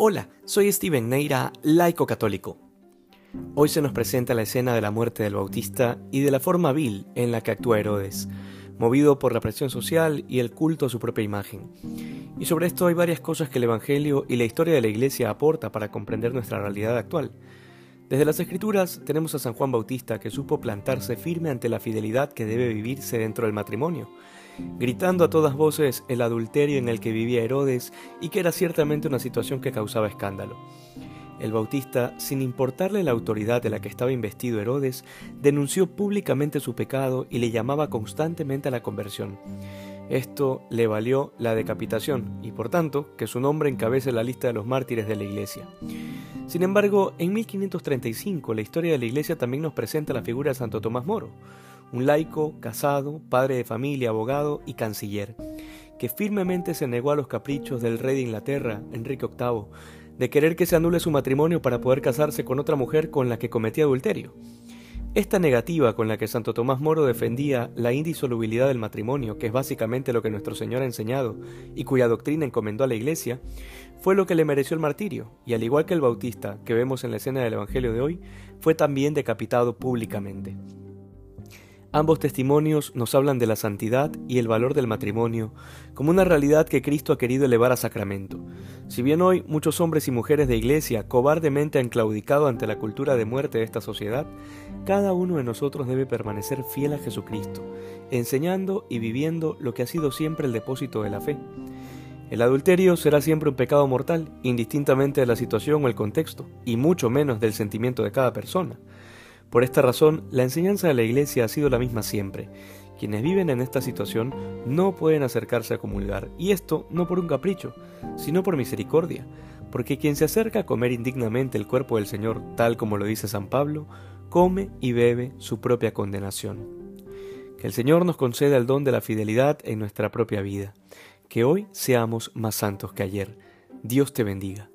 Hola, soy Steven Neira, laico católico. Hoy se nos presenta la escena de la muerte del Bautista y de la forma vil en la que actúa Herodes, movido por la presión social y el culto a su propia imagen. Y sobre esto hay varias cosas que el Evangelio y la historia de la Iglesia aporta para comprender nuestra realidad actual. Desde las Escrituras tenemos a San Juan Bautista que supo plantarse firme ante la fidelidad que debe vivirse dentro del matrimonio, gritando a todas voces el adulterio en el que vivía Herodes y que era ciertamente una situación que causaba escándalo. El Bautista, sin importarle la autoridad de la que estaba investido Herodes, denunció públicamente su pecado y le llamaba constantemente a la conversión. Esto le valió la decapitación y por tanto que su nombre encabece la lista de los mártires de la Iglesia. Sin embargo, en 1535 la historia de la Iglesia también nos presenta la figura de Santo Tomás Moro, un laico, casado, padre de familia, abogado y canciller, que firmemente se negó a los caprichos del rey de Inglaterra, Enrique VIII, de querer que se anule su matrimonio para poder casarse con otra mujer con la que cometía adulterio. Esta negativa con la que Santo Tomás Moro defendía la indisolubilidad del matrimonio, que es básicamente lo que nuestro Señor ha enseñado y cuya doctrina encomendó a la Iglesia, fue lo que le mereció el martirio, y al igual que el Bautista, que vemos en la escena del Evangelio de hoy, fue también decapitado públicamente. Ambos testimonios nos hablan de la santidad y el valor del matrimonio como una realidad que Cristo ha querido elevar a sacramento. Si bien hoy muchos hombres y mujeres de iglesia cobardemente han claudicado ante la cultura de muerte de esta sociedad, cada uno de nosotros debe permanecer fiel a Jesucristo, enseñando y viviendo lo que ha sido siempre el depósito de la fe. El adulterio será siempre un pecado mortal, indistintamente de la situación o el contexto, y mucho menos del sentimiento de cada persona. Por esta razón, la enseñanza de la Iglesia ha sido la misma siempre. Quienes viven en esta situación no pueden acercarse a comulgar, y esto no por un capricho, sino por misericordia, porque quien se acerca a comer indignamente el cuerpo del Señor, tal como lo dice San Pablo, come y bebe su propia condenación. Que el Señor nos conceda el don de la fidelidad en nuestra propia vida, que hoy seamos más santos que ayer. Dios te bendiga.